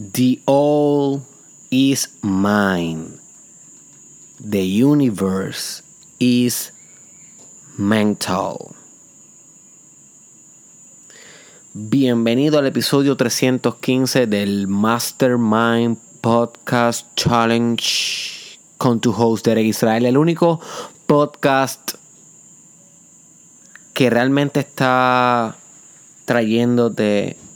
The all is mine. The universe is mental. Bienvenido al episodio 315 del Mastermind Podcast Challenge con tu host Derek Israel, el único podcast que realmente está trayéndote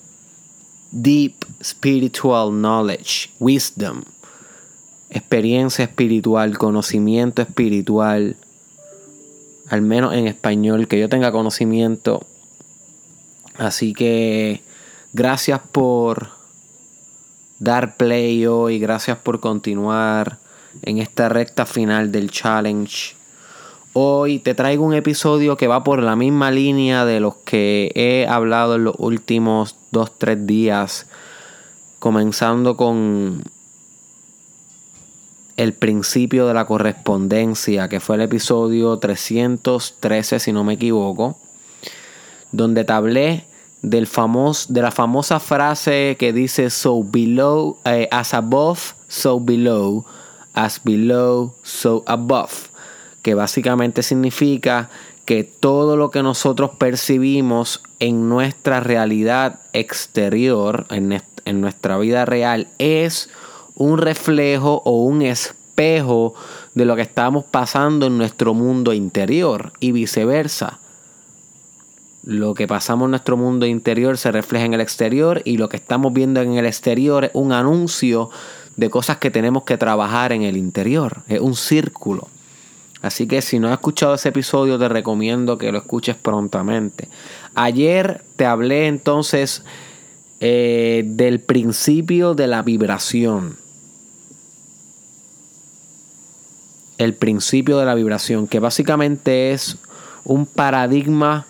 deep spiritual knowledge, wisdom, experiencia espiritual, conocimiento espiritual, al menos en español, que yo tenga conocimiento. Así que gracias por dar play hoy, gracias por continuar en esta recta final del challenge. Hoy te traigo un episodio que va por la misma línea de los que he hablado en los últimos 2-3 días. Comenzando con el principio de la correspondencia, que fue el episodio 313, si no me equivoco, donde te hablé del famoso, de la famosa frase que dice so below, eh, as above, so below, as below, so above que básicamente significa que todo lo que nosotros percibimos en nuestra realidad exterior, en, nuestra vida real, es un reflejo o un espejo de lo que estamos pasando en nuestro mundo interior y viceversa. Lo que pasamos en nuestro mundo interior se refleja en el exterior y lo que estamos viendo en el exterior es un anuncio de cosas que tenemos que trabajar en el interior. Es un círculo. Así que si no has escuchado ese episodio, te recomiendo que lo escuches prontamente. Ayer te hablé entonces eh, del principio de la vibración. El principio de la vibración, que básicamente es un paradigma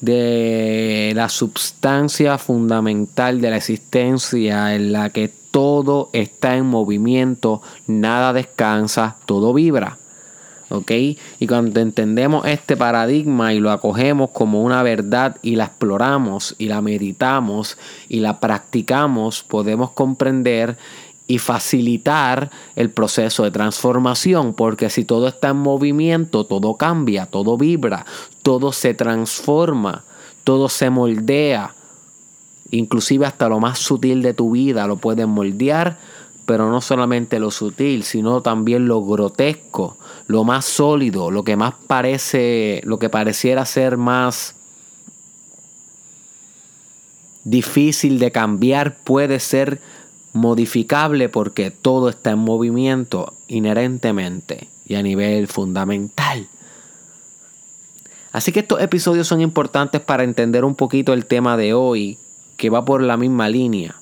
de la sustancia fundamental de la existencia en la que todo está en movimiento, nada descansa, todo vibra. Y cuando entendemos este paradigma y lo acogemos como una verdad y la exploramos y la meditamos y la practicamos, podemos comprender y facilitar el proceso de transformación, porque si todo está en movimiento, todo cambia, todo vibra, todo se transforma, todo se moldea, inclusive hasta lo más sutil de tu vida lo puedes moldear pero no solamente lo sutil, sino también lo grotesco, lo más sólido, lo que más parece, lo que pareciera ser más difícil de cambiar puede ser modificable porque todo está en movimiento inherentemente y a nivel fundamental. Así que estos episodios son importantes para entender un poquito el tema de hoy, que va por la misma línea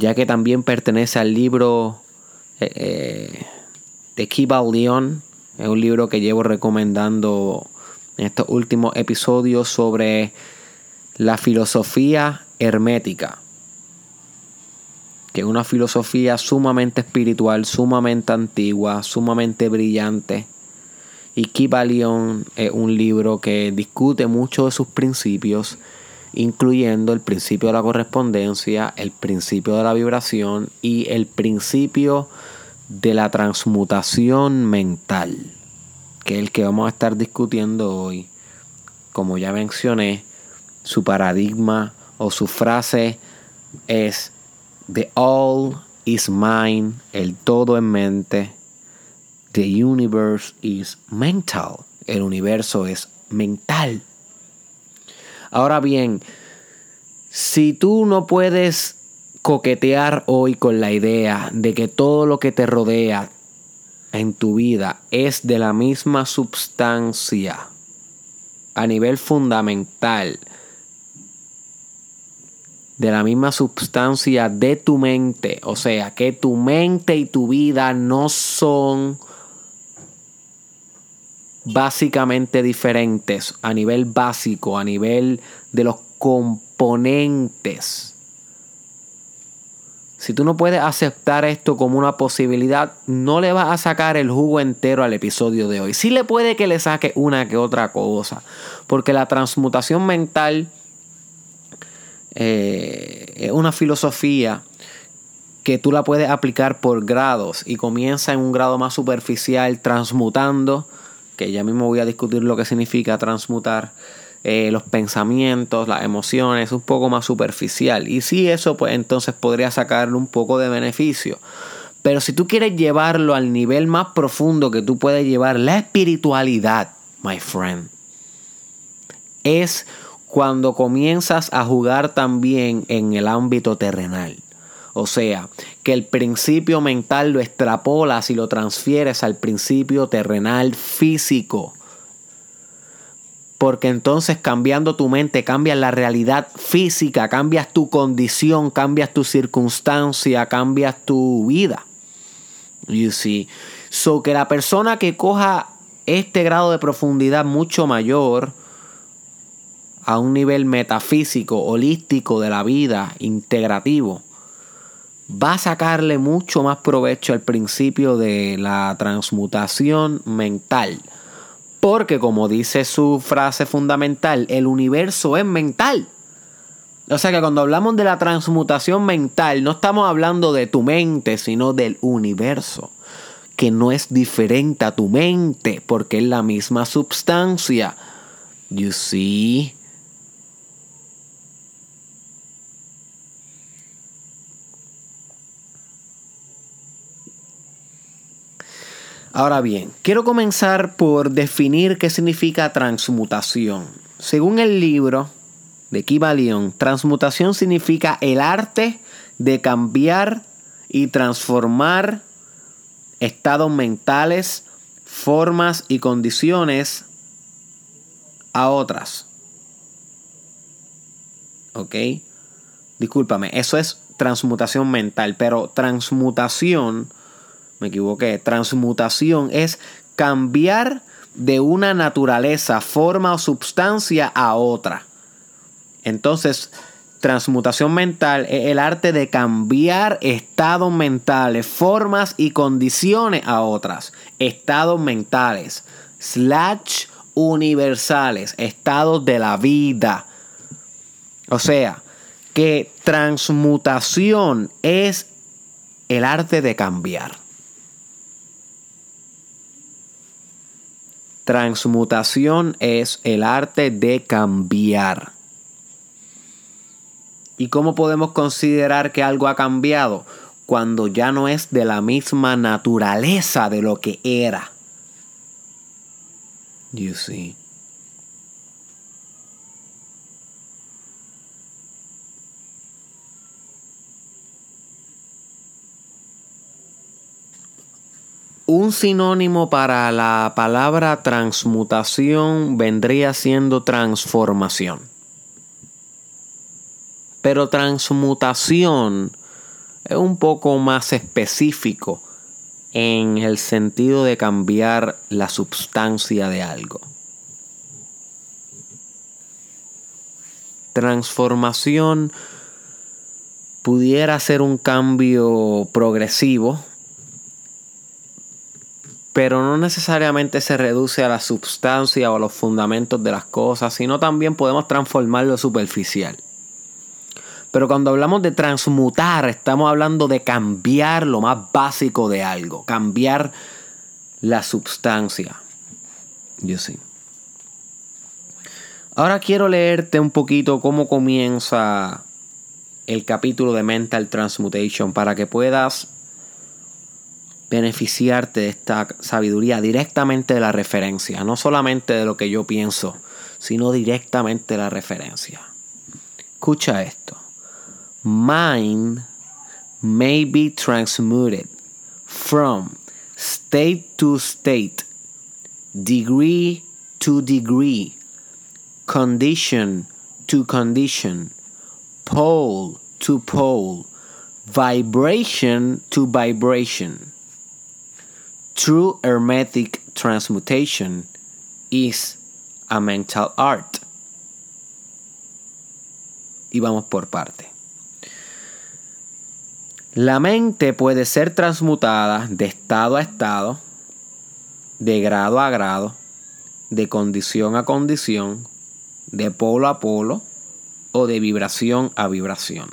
ya que también pertenece al libro eh, eh, de Kiba Leon. Es un libro que llevo recomendando en estos últimos episodios sobre la filosofía hermética. Que es una filosofía sumamente espiritual, sumamente antigua, sumamente brillante. Y Kiba Leon es un libro que discute mucho de sus principios incluyendo el principio de la correspondencia, el principio de la vibración y el principio de la transmutación mental, que es el que vamos a estar discutiendo hoy. Como ya mencioné, su paradigma o su frase es The all is mine, el todo en mente. The universe is mental, el universo es mental. Ahora bien, si tú no puedes coquetear hoy con la idea de que todo lo que te rodea en tu vida es de la misma sustancia a nivel fundamental, de la misma sustancia de tu mente, o sea, que tu mente y tu vida no son básicamente diferentes a nivel básico, a nivel de los componentes. Si tú no puedes aceptar esto como una posibilidad, no le vas a sacar el jugo entero al episodio de hoy. Sí le puede que le saque una que otra cosa, porque la transmutación mental eh, es una filosofía que tú la puedes aplicar por grados y comienza en un grado más superficial transmutando, que ya mismo voy a discutir lo que significa transmutar eh, los pensamientos, las emociones, un poco más superficial. Y si eso, pues entonces podría sacarle un poco de beneficio. Pero si tú quieres llevarlo al nivel más profundo que tú puedes llevar, la espiritualidad, my friend, es cuando comienzas a jugar también en el ámbito terrenal. O sea, que el principio mental lo extrapolas y lo transfieres al principio terrenal físico. Porque entonces cambiando tu mente cambias la realidad física, cambias tu condición, cambias tu circunstancia, cambias tu vida. You see. So que la persona que coja este grado de profundidad mucho mayor a un nivel metafísico, holístico de la vida, integrativo, va a sacarle mucho más provecho al principio de la transmutación mental. Porque como dice su frase fundamental, el universo es mental. O sea que cuando hablamos de la transmutación mental, no estamos hablando de tu mente, sino del universo, que no es diferente a tu mente, porque es la misma sustancia. You see? Ahora bien, quiero comenzar por definir qué significa transmutación. Según el libro de Kibalion, transmutación significa el arte de cambiar y transformar estados mentales, formas y condiciones a otras. ¿Ok? Discúlpame, eso es transmutación mental, pero transmutación me equivoqué, transmutación es cambiar de una naturaleza, forma o sustancia a otra. Entonces, transmutación mental es el arte de cambiar estados mentales, formas y condiciones a otras. Estados mentales, slash universales, estados de la vida. O sea, que transmutación es el arte de cambiar. Transmutación es el arte de cambiar. ¿Y cómo podemos considerar que algo ha cambiado? Cuando ya no es de la misma naturaleza de lo que era. You see. Un sinónimo para la palabra transmutación vendría siendo transformación. Pero transmutación es un poco más específico en el sentido de cambiar la sustancia de algo. Transformación pudiera ser un cambio progresivo pero no necesariamente se reduce a la sustancia o a los fundamentos de las cosas, sino también podemos transformar lo superficial. Pero cuando hablamos de transmutar, estamos hablando de cambiar lo más básico de algo, cambiar la sustancia. Yo sí. Ahora quiero leerte un poquito cómo comienza el capítulo de Mental Transmutation para que puedas beneficiarte de esta sabiduría directamente de la referencia, no solamente de lo que yo pienso, sino directamente de la referencia. Escucha esto. Mind may be transmuted from state to state, degree to degree, condition to condition, pole to pole, vibration to vibration. True hermetic transmutation is a mental art. Y vamos por parte. La mente puede ser transmutada de estado a estado, de grado a grado, de condición a condición, de polo a polo o de vibración a vibración.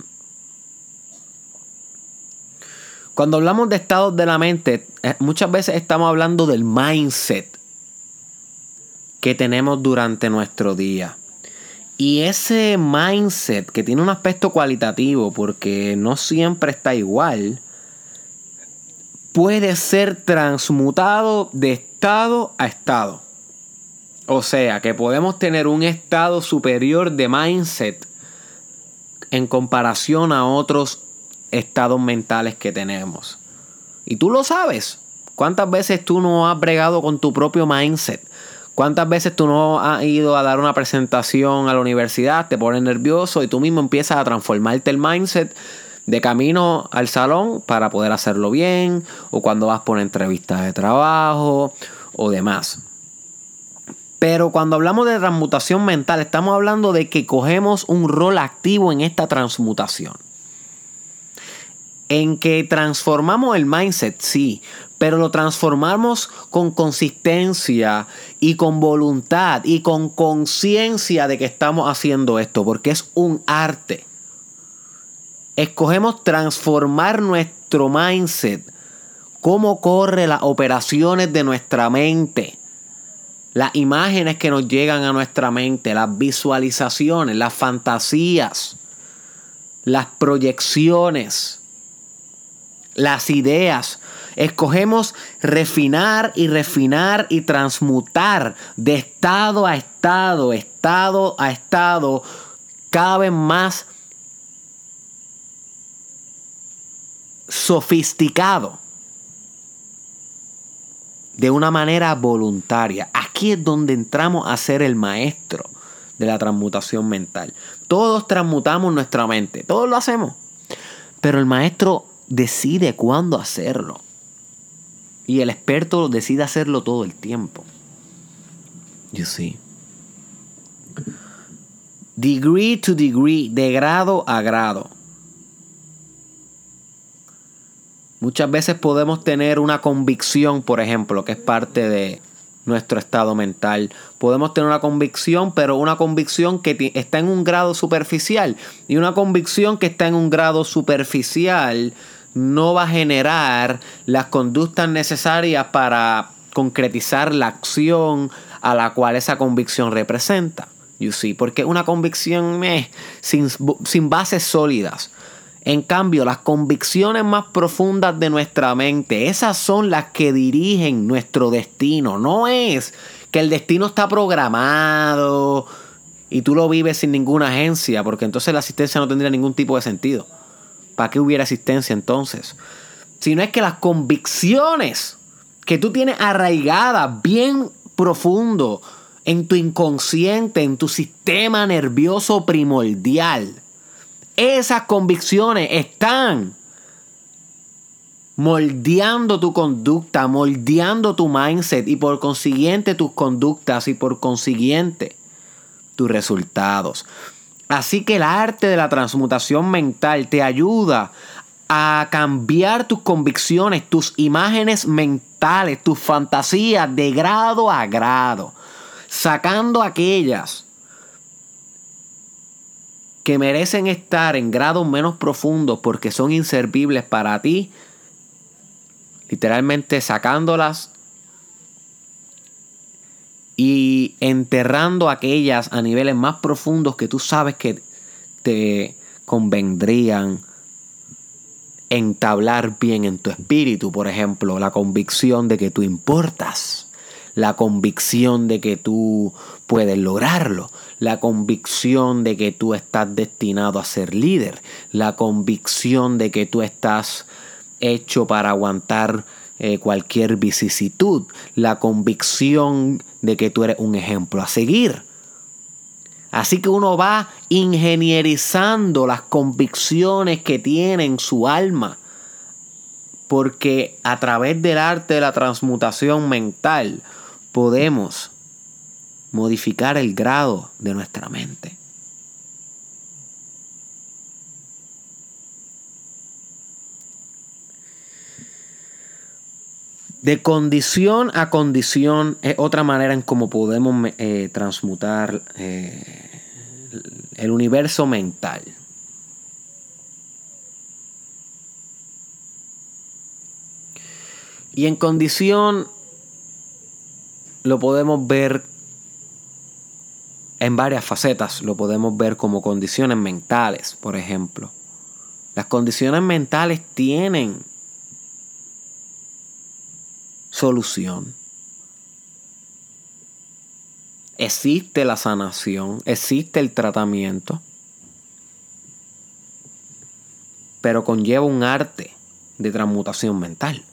Cuando hablamos de estados de la mente, eh, muchas veces estamos hablando del mindset que tenemos durante nuestro día. Y ese mindset que tiene un aspecto cualitativo, porque no siempre está igual, puede ser transmutado de estado a estado. O sea, que podemos tener un estado superior de mindset en comparación a otros estados mentales que tenemos. Y tú lo sabes. ¿Cuántas veces tú no has bregado con tu propio mindset? ¿Cuántas veces tú no has ido a dar una presentación a la universidad, te pones nervioso y tú mismo empiezas a transformarte el mindset de camino al salón para poder hacerlo bien? O cuando vas por entrevistas de trabajo o demás. Pero cuando hablamos de transmutación mental, estamos hablando de que cogemos un rol activo en esta transmutación. En que transformamos el mindset, sí, pero lo transformamos con consistencia y con voluntad y con conciencia de que estamos haciendo esto, porque es un arte. Escogemos transformar nuestro mindset, cómo corre las operaciones de nuestra mente, las imágenes que nos llegan a nuestra mente, las visualizaciones, las fantasías, las proyecciones, las ideas Escogemos refinar y refinar y transmutar de estado a estado, estado a estado, cada vez más sofisticado de una manera voluntaria. Aquí es donde entramos a ser el maestro de la transmutación mental. Todos transmutamos nuestra mente, todos lo hacemos, pero el maestro decide cuándo hacerlo. Y el experto decide hacerlo todo el tiempo. You see. Degree to degree, de grado a grado. Muchas veces podemos tener una convicción, por ejemplo, que es parte de nuestro estado mental. Podemos tener una convicción, pero una convicción que está en un grado superficial. Y una convicción que está en un grado superficial no va a generar las conductas necesarias para concretizar la acción a la cual esa convicción representa. You see, porque una convicción es sin, sin bases sólidas. En cambio, las convicciones más profundas de nuestra mente, esas son las que dirigen nuestro destino. No es que el destino está programado y tú lo vives sin ninguna agencia, porque entonces la asistencia no tendría ningún tipo de sentido. ¿Para qué hubiera asistencia entonces? Sino es que las convicciones que tú tienes arraigadas bien profundo en tu inconsciente, en tu sistema nervioso primordial, esas convicciones están moldeando tu conducta, moldeando tu mindset y por consiguiente tus conductas y por consiguiente tus resultados. Así que el arte de la transmutación mental te ayuda a cambiar tus convicciones, tus imágenes mentales, tus fantasías de grado a grado, sacando aquellas que merecen estar en grados menos profundos porque son inservibles para ti, literalmente sacándolas y enterrando aquellas a niveles más profundos que tú sabes que te convendrían entablar bien en tu espíritu, por ejemplo, la convicción de que tú importas, la convicción de que tú puedes lograrlo, la convicción de que tú estás destinado a ser líder, la convicción de que tú estás hecho para aguantar eh, cualquier vicisitud, la convicción de que tú eres un ejemplo a seguir. Así que uno va ingenierizando las convicciones que tiene en su alma. Porque a través del arte de la transmutación mental podemos modificar el grado de nuestra mente. De condición a condición es otra manera en cómo podemos eh, transmutar eh, el universo mental. Y en condición lo podemos ver en varias facetas. Lo podemos ver como condiciones mentales, por ejemplo. Las condiciones mentales tienen solución. Existe la sanación, existe el tratamiento, pero conlleva un arte de transmutación mental.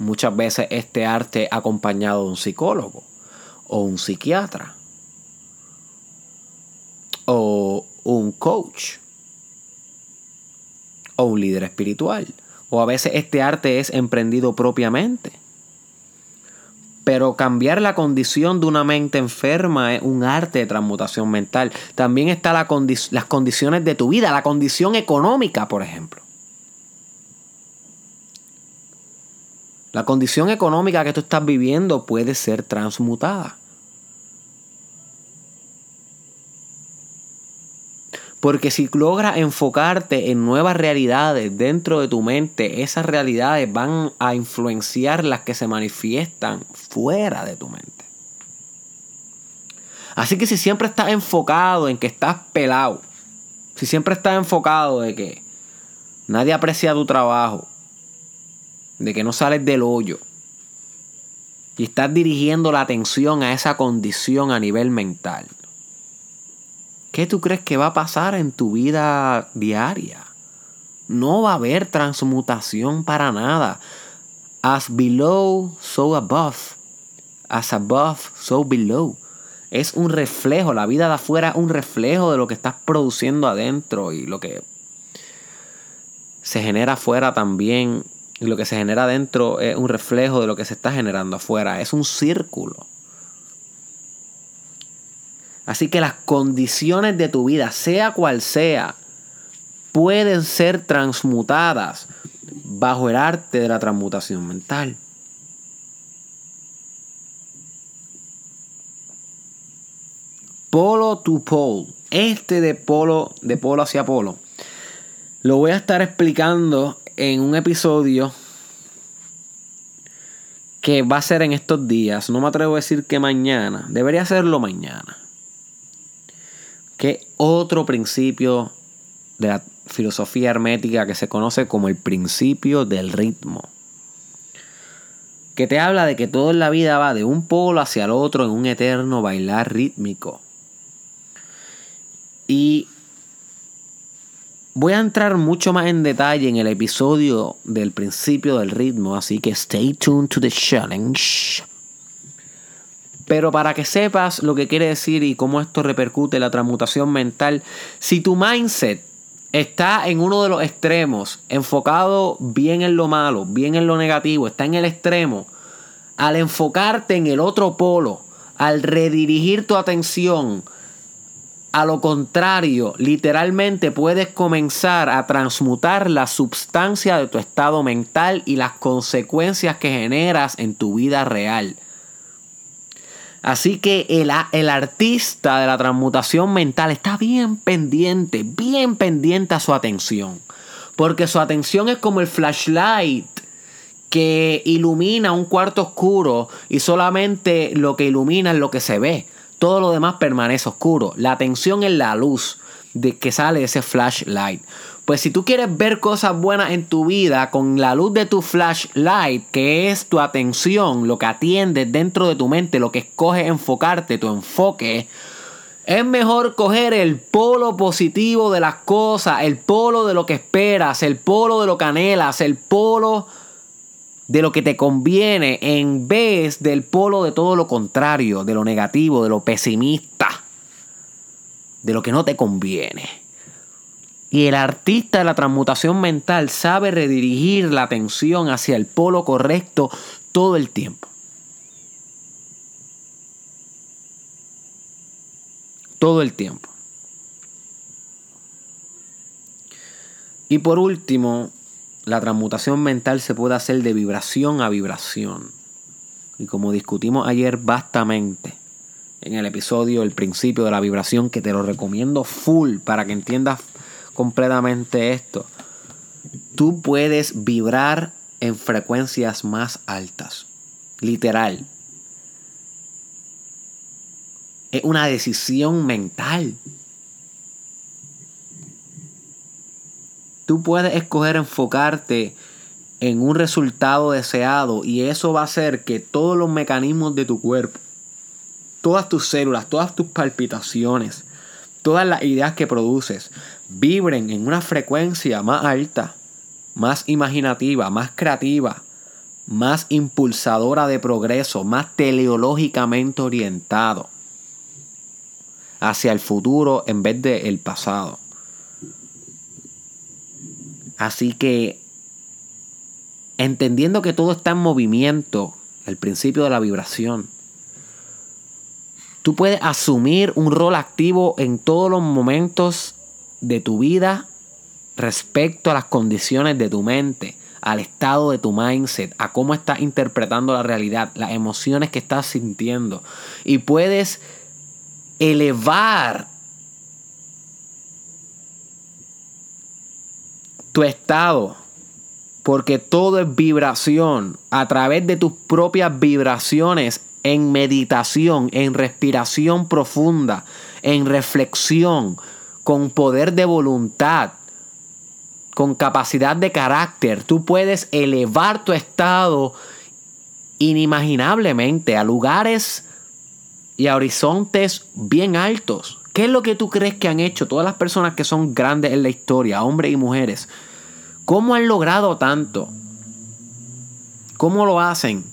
Muchas veces este arte acompañado de un psicólogo o un psiquiatra o un coach o un líder espiritual. O a veces este arte es emprendido propiamente. Pero cambiar la condición de una mente enferma es un arte de transmutación mental. También están las condiciones de tu vida, la condición económica, por ejemplo. La condición económica que tú estás viviendo puede ser transmutada. Porque si logras enfocarte en nuevas realidades dentro de tu mente, esas realidades van a influenciar las que se manifiestan fuera de tu mente. Así que si siempre estás enfocado en que estás pelado, si siempre estás enfocado de que nadie aprecia tu trabajo, de que no sales del hoyo, y estás dirigiendo la atención a esa condición a nivel mental, ¿Qué tú crees que va a pasar en tu vida diaria? No va a haber transmutación para nada. As below, so above. As above, so below. Es un reflejo, la vida de afuera es un reflejo de lo que estás produciendo adentro y lo que se genera afuera también. Y lo que se genera adentro es un reflejo de lo que se está generando afuera. Es un círculo. Así que las condiciones de tu vida, sea cual sea, pueden ser transmutadas bajo el arte de la transmutación mental. Polo to pole, este de polo, de polo hacia polo, lo voy a estar explicando en un episodio que va a ser en estos días. No me atrevo a decir que mañana, debería serlo mañana que otro principio de la filosofía hermética que se conoce como el principio del ritmo. Que te habla de que todo en la vida va de un polo hacia el otro en un eterno bailar rítmico. Y voy a entrar mucho más en detalle en el episodio del principio del ritmo, así que stay tuned to the challenge. Pero para que sepas lo que quiere decir y cómo esto repercute en la transmutación mental, si tu mindset está en uno de los extremos, enfocado bien en lo malo, bien en lo negativo, está en el extremo, al enfocarte en el otro polo, al redirigir tu atención a lo contrario, literalmente puedes comenzar a transmutar la sustancia de tu estado mental y las consecuencias que generas en tu vida real. Así que el, el, artista de la transmutación mental está bien pendiente, bien pendiente a su atención. Porque su atención es como el flashlight que ilumina un cuarto oscuro y solamente lo que ilumina es lo que se ve. Todo lo demás permanece oscuro. La atención es la luz de que sale ese flashlight. Pues si tú quieres ver cosas buenas en tu vida con la luz de tu flashlight, que es tu atención, lo que atiende dentro de tu mente, lo que escoge enfocarte, tu enfoque, es mejor coger el polo positivo de las cosas, el polo de lo que esperas, el polo de lo que anhelas, el polo de lo que te conviene, en vez del polo de todo lo contrario, de lo negativo, de lo pesimista, de lo que no te conviene. Y el artista de la transmutación mental sabe redirigir la atención hacia el polo correcto todo el tiempo. Todo el tiempo. Y por último, la transmutación mental se puede hacer de vibración a vibración. Y como discutimos ayer vastamente en el episodio El principio de la vibración, que te lo recomiendo full para que entiendas completamente esto. Tú puedes vibrar en frecuencias más altas. Literal. Es una decisión mental. Tú puedes escoger enfocarte en un resultado deseado y eso va a hacer que todos los mecanismos de tu cuerpo, todas tus células, todas tus palpitaciones, todas las ideas que produces vibren en una frecuencia más alta, más imaginativa, más creativa, más impulsadora de progreso, más teleológicamente orientado hacia el futuro en vez del el pasado. Así que, entendiendo que todo está en movimiento, el principio de la vibración, tú puedes asumir un rol activo en todos los momentos de tu vida respecto a las condiciones de tu mente, al estado de tu mindset, a cómo estás interpretando la realidad, las emociones que estás sintiendo. Y puedes elevar tu estado, porque todo es vibración, a través de tus propias vibraciones en meditación, en respiración profunda, en reflexión, con poder de voluntad, con capacidad de carácter, tú puedes elevar tu estado inimaginablemente a lugares y a horizontes bien altos. ¿Qué es lo que tú crees que han hecho todas las personas que son grandes en la historia, hombres y mujeres? ¿Cómo han logrado tanto? ¿Cómo lo hacen?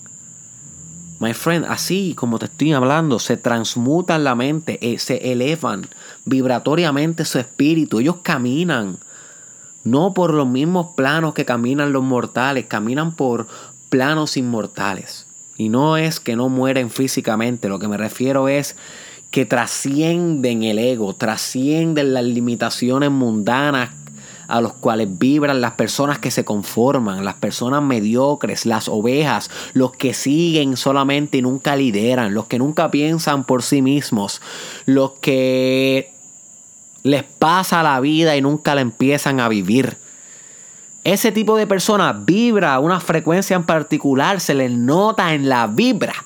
My friend, así como te estoy hablando, se transmutan la mente, eh, se elevan vibratoriamente su espíritu. Ellos caminan, no por los mismos planos que caminan los mortales, caminan por planos inmortales. Y no es que no mueren físicamente, lo que me refiero es que trascienden el ego, trascienden las limitaciones mundanas a los cuales vibran las personas que se conforman, las personas mediocres, las ovejas, los que siguen solamente y nunca lideran, los que nunca piensan por sí mismos, los que les pasa la vida y nunca la empiezan a vivir. Ese tipo de personas vibra a una frecuencia en particular, se les nota en la vibra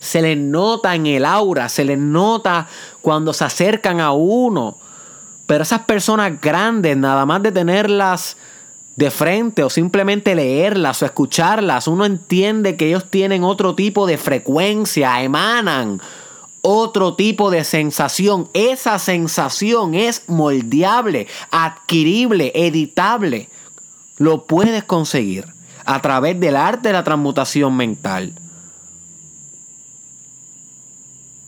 se les nota en el aura, se les nota cuando se acercan a uno. Pero esas personas grandes, nada más de tenerlas de frente o simplemente leerlas o escucharlas, uno entiende que ellos tienen otro tipo de frecuencia, emanan otro tipo de sensación. Esa sensación es moldeable, adquirible, editable. Lo puedes conseguir a través del arte de la transmutación mental.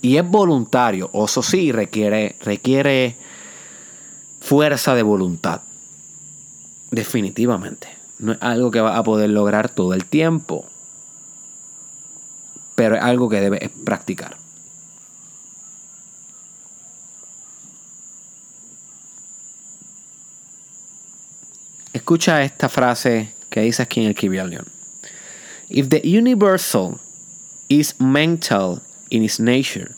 Y es voluntario, o eso sí, requiere, requiere fuerza de voluntad. Definitivamente. No es algo que va a poder lograr todo el tiempo. Pero es algo que debes practicar. Escucha esta frase que dice aquí en el Kibalion. If the universal is mental in its nature,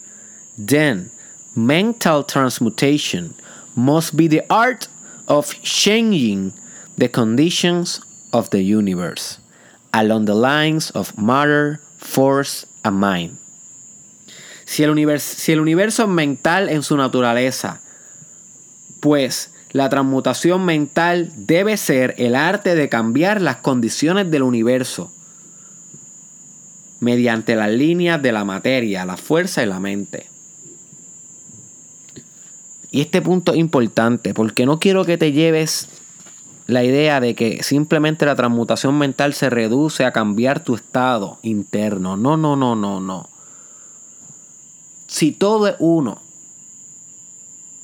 then mental transmutation must be the art of changing the conditions of the universe along the lines of matter, force, and mind. Si el, universo, si el universo mental en su naturaleza, pues la transmutación mental debe ser el arte de cambiar las condiciones del universo mediante las líneas de la materia, la fuerza y la mente. Y este punto es importante porque no quiero que te lleves la idea de que simplemente la transmutación mental se reduce a cambiar tu estado interno. No, no, no, no, no. Si todo es uno,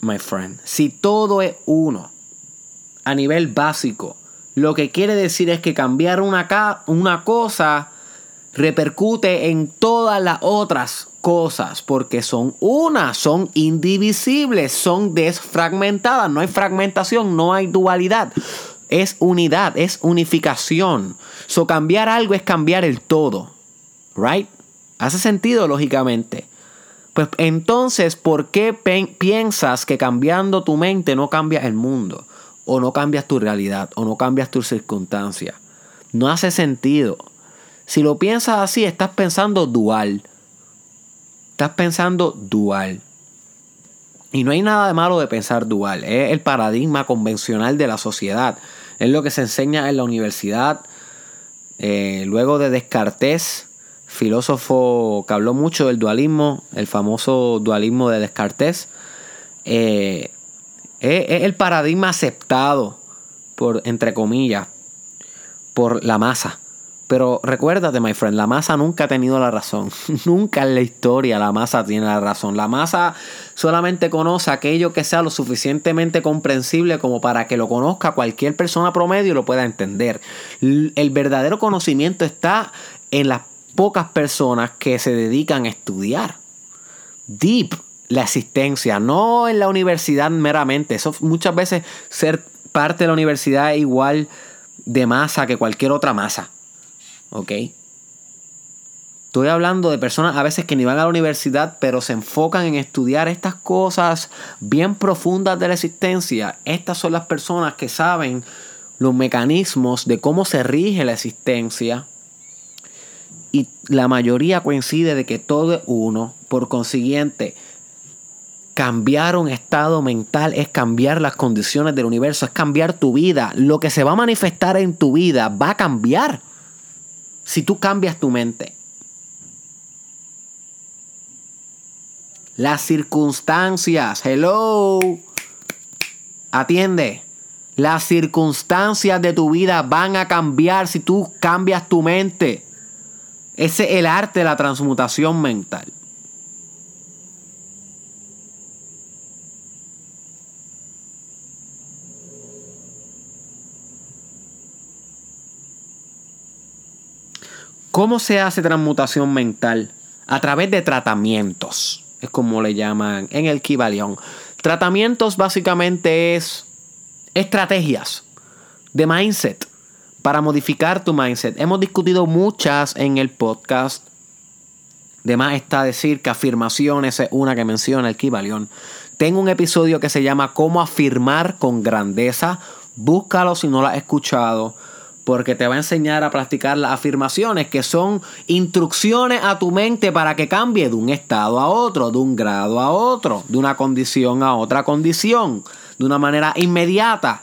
my friend, si todo es uno a nivel básico, lo que quiere decir es que cambiar una, una cosa repercute en todas las otras cosas porque son una, son indivisibles, son desfragmentadas, no hay fragmentación, no hay dualidad. Es unidad, es unificación. So cambiar algo es cambiar el todo. Right? Hace sentido lógicamente. Pues entonces, ¿por qué piensas que cambiando tu mente no cambia el mundo? O no cambias tu realidad, o no cambias tus circunstancias. No hace sentido. Si lo piensas así, estás pensando dual. Estás pensando dual. Y no hay nada de malo de pensar dual. Es el paradigma convencional de la sociedad. Es lo que se enseña en la universidad. Eh, luego de Descartes, filósofo que habló mucho del dualismo, el famoso dualismo de Descartes, eh, es, el paradigma aceptado por, entre comillas, por la masa. Pero recuérdate, my friend, la masa nunca ha tenido la razón. nunca en la historia la masa tiene la razón. La masa solamente conoce aquello que sea lo suficientemente comprensible como para que lo conozca cualquier persona promedio y lo pueda entender. El verdadero conocimiento está en las pocas personas que se dedican a estudiar. Deep la existencia, no en la universidad meramente. Eso muchas veces ser parte de la universidad es igual de masa que cualquier otra masa. ¿Ok? Estoy hablando de personas a veces que ni van a la universidad, pero se enfocan en estudiar estas cosas bien profundas de la existencia. Estas son las personas que saben los mecanismos de cómo se rige la existencia. Y la mayoría coincide de que todo es uno. Por consiguiente, cambiar un estado mental es cambiar las condiciones del universo, es cambiar tu vida. Lo que se va a manifestar en tu vida va a cambiar si tú cambias tu mente. Las circunstancias, hello, atiende. Las circunstancias de tu vida van a cambiar si tú cambias tu mente. Ese es el arte de la transmutación mental. ¿Cómo se hace transmutación mental? A través de tratamientos. Es como le llaman en el Kibalión. Tratamientos básicamente es estrategias de mindset para modificar tu mindset. Hemos discutido muchas en el podcast. De más está decir que afirmaciones es una que menciona el Kibalión. Tengo un episodio que se llama Cómo afirmar con grandeza. Búscalo si no lo has escuchado porque te va a enseñar a practicar las afirmaciones que son instrucciones a tu mente para que cambie de un estado a otro, de un grado a otro, de una condición a otra condición, de una manera inmediata.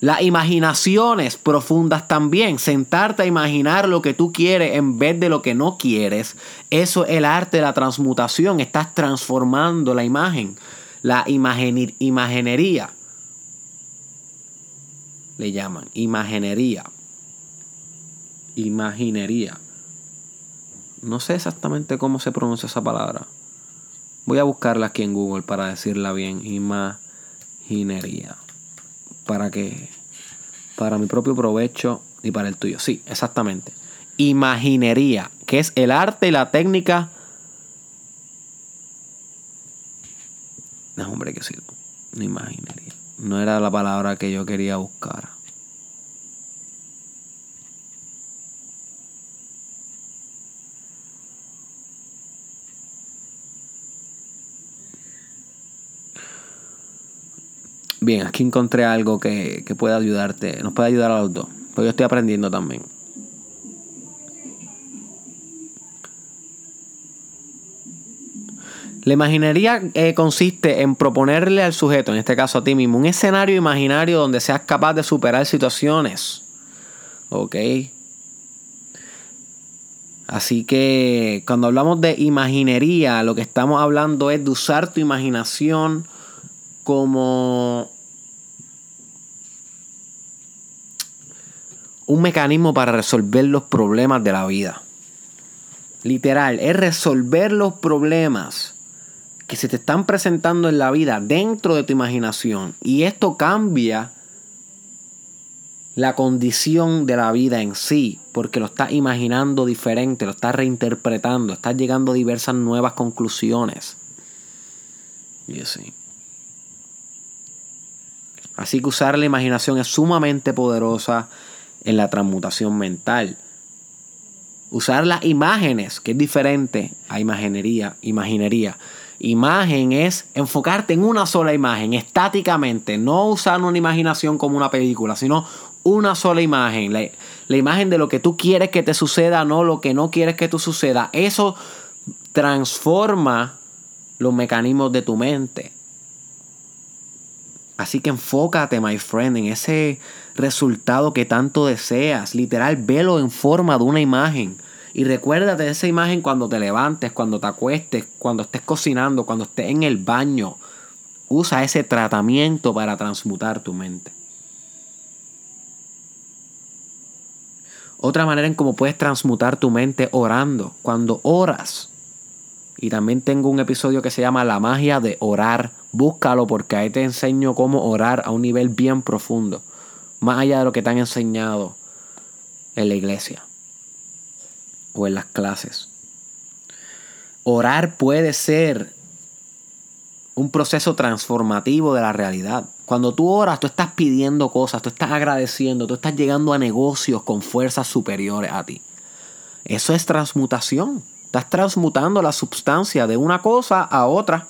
Las imaginaciones profundas también, sentarte a imaginar lo que tú quieres en vez de lo que no quieres, eso es el arte de la transmutación, estás transformando la imagen, la imaginería le llaman. Imaginería. Imaginería. No sé exactamente cómo se pronuncia esa palabra. Voy a buscarla aquí en Google para decirla bien. Imaginería. Para que. Para mi propio provecho y para el tuyo. Sí, exactamente. Imaginería. Que es el arte y la técnica. No, hombre, que sí. Imaginería. No era la palabra que yo quería buscar. Bien, aquí encontré algo que, que puede ayudarte, nos puede ayudar a los dos. Porque yo estoy aprendiendo también. La imaginería eh, consiste en proponerle al sujeto, en este caso a ti mismo, un escenario imaginario donde seas capaz de superar situaciones. ¿Ok? Así que cuando hablamos de imaginería, lo que estamos hablando es de usar tu imaginación como un mecanismo para resolver los problemas de la vida. Literal, es resolver los problemas que se te están presentando en la vida dentro de tu imaginación y esto cambia la condición de la vida en sí, porque lo estás imaginando diferente, lo estás reinterpretando, estás llegando a diversas nuevas conclusiones. Y así. Así que usar la imaginación es sumamente poderosa en la transmutación mental. Usar las imágenes, que es diferente a imaginería, imaginería imagen es enfocarte en una sola imagen, estáticamente, no usar una imaginación como una película, sino una sola imagen, la, la, imagen de lo que tú quieres que te suceda, no lo que no quieres que tú suceda. Eso transforma los mecanismos de tu mente. Así que enfócate, my friend, en ese resultado que tanto deseas. Literal, velo en forma de una imagen. Y recuérdate de esa imagen cuando te levantes, cuando te acuestes, cuando estés cocinando, cuando estés en el baño. Usa ese tratamiento para transmutar tu mente. Otra manera en cómo puedes transmutar tu mente orando. Cuando oras. Y también tengo un episodio que se llama La magia de orar. Búscalo porque ahí te enseño cómo orar a un nivel bien profundo. Más allá de lo que te han enseñado en la iglesia o en las clases. Orar puede ser un proceso transformativo de la realidad. Cuando tú oras, tú estás pidiendo cosas, tú estás agradeciendo, tú estás llegando a negocios con fuerzas superiores a ti. Eso es transmutación. Estás transmutando la sustancia de una cosa a otra.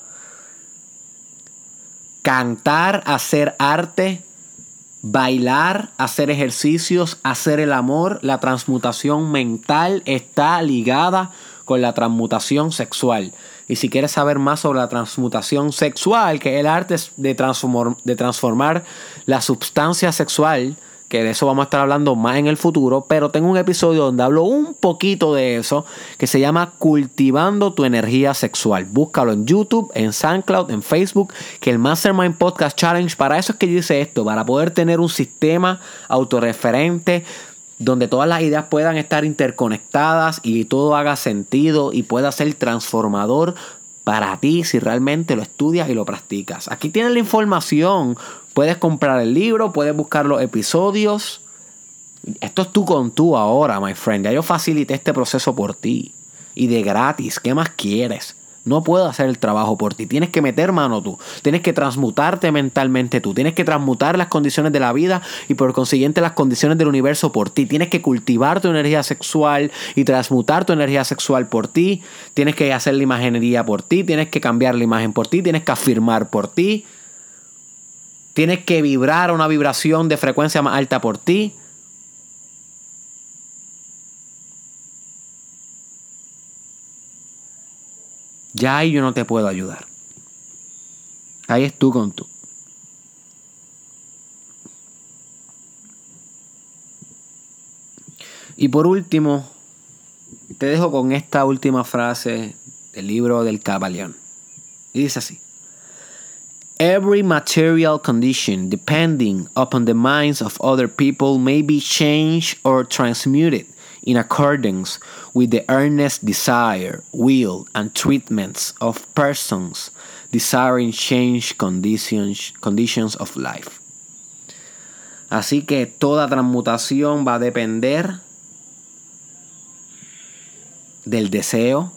Cantar, hacer arte, bailar, hacer ejercicios, hacer el amor, la transmutación mental está ligada con la transmutación sexual. Y si quieres saber más sobre la transmutación sexual, que es el arte de, transformar, la sustancia sexual, que de eso vamos a estar hablando más en el futuro, pero tengo un episodio donde hablo un poquito de eso, que se llama Cultivando tu energía sexual. Búscalo en YouTube, en SoundCloud, en Facebook, que el Mastermind Podcast Challenge, para eso es que yo hice esto, para poder tener un sistema autorreferente donde todas las ideas puedan estar interconectadas y todo haga sentido y pueda ser transformador para ti si realmente lo estudias y lo practicas. Aquí tienes la información Puedes comprar el libro, puedes buscar los episodios. Esto es tú con tú ahora, my friend. Ya yo facilité este proceso por ti. Y de gratis. ¿Qué más quieres? No puedo hacer el trabajo por ti. Tienes que meter mano tú. Tienes que transmutarte mentalmente tú. Tienes que transmutar las condiciones de la vida y por consiguiente las condiciones del universo por ti. Tienes que cultivar tu energía sexual y transmutar tu energía sexual por ti. Tienes que hacer la imaginería por ti. Tienes que cambiar la imagen por ti. Tienes que afirmar por ti. Tienes que vibrar a una vibración de frecuencia más alta por ti. Ya ahí yo no te puedo ayudar. Ahí es tú con tú. Y por último, te dejo con esta última frase del libro del Caballón. Y dice así. Every material condition, depending upon the minds of other people, may be changed or transmuted in accordance with the earnest desire, will, and treatments of persons desiring change conditions, conditions of life. Así que toda transmutación va a depender del deseo,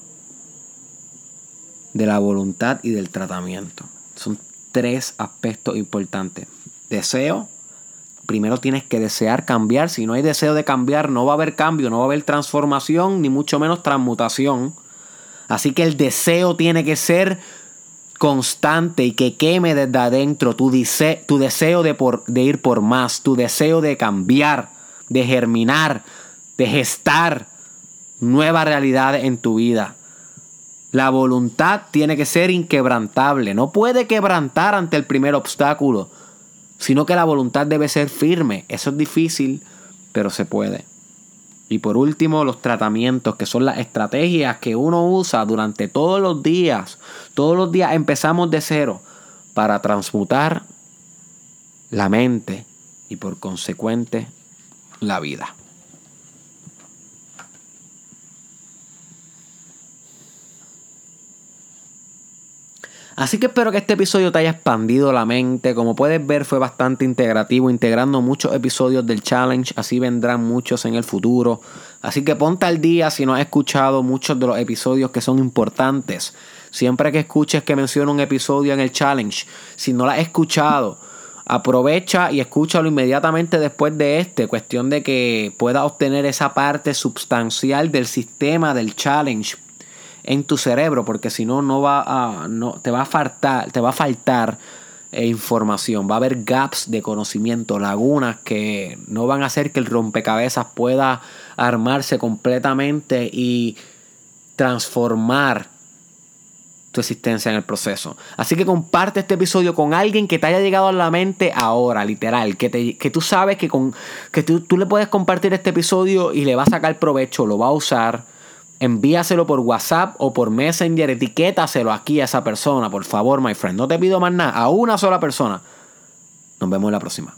de la voluntad y del tratamiento. Son tres aspectos importantes. Deseo. Primero tienes que desear cambiar. Si no hay deseo de cambiar, no va a haber cambio, no va a haber transformación, ni mucho menos transmutación. Así que el deseo tiene que ser constante y que queme desde adentro tu, deseo de, de ir por más, tu deseo de cambiar, de germinar, de gestar nuevas realidades en tu vida. La voluntad tiene que ser inquebrantable. No puede quebrantar ante el primer obstáculo, sino que la voluntad debe ser firme. Eso es difícil, pero se puede. Y por último, los tratamientos, que son las estrategias que uno usa durante todos los días. Todos los días empezamos de cero para transmutar la mente y por consecuente la vida. Así que espero que este episodio te haya expandido la mente. Como puedes ver, fue bastante integrativo, integrando muchos episodios del challenge. Así vendrán muchos en el futuro. Así que ponte al día si no has escuchado muchos de los episodios que son importantes. Siempre que escuches que menciono un episodio en el challenge, si no lo has escuchado, aprovecha y escúchalo inmediatamente después de este. Cuestión de que puedas obtener esa parte sustancial del sistema del challenge en tu cerebro, porque si no, no va a, no, te va a faltar, te va a faltar eh, información. Va a haber gaps de conocimiento, lagunas que no van a hacer que el rompecabezas pueda armarse completamente y transformar tu existencia en el proceso. Así que comparte este episodio con alguien que te haya llegado a la mente ahora, literal, que, te, que tú sabes que, con, que tú, tú le puedes compartir este episodio y le va a sacar provecho, lo va a usar. Envíaselo por WhatsApp o por Messenger, etiquétaselo aquí a esa persona, por favor, my friend. No te pido más nada, a una sola persona. Nos vemos en la próxima.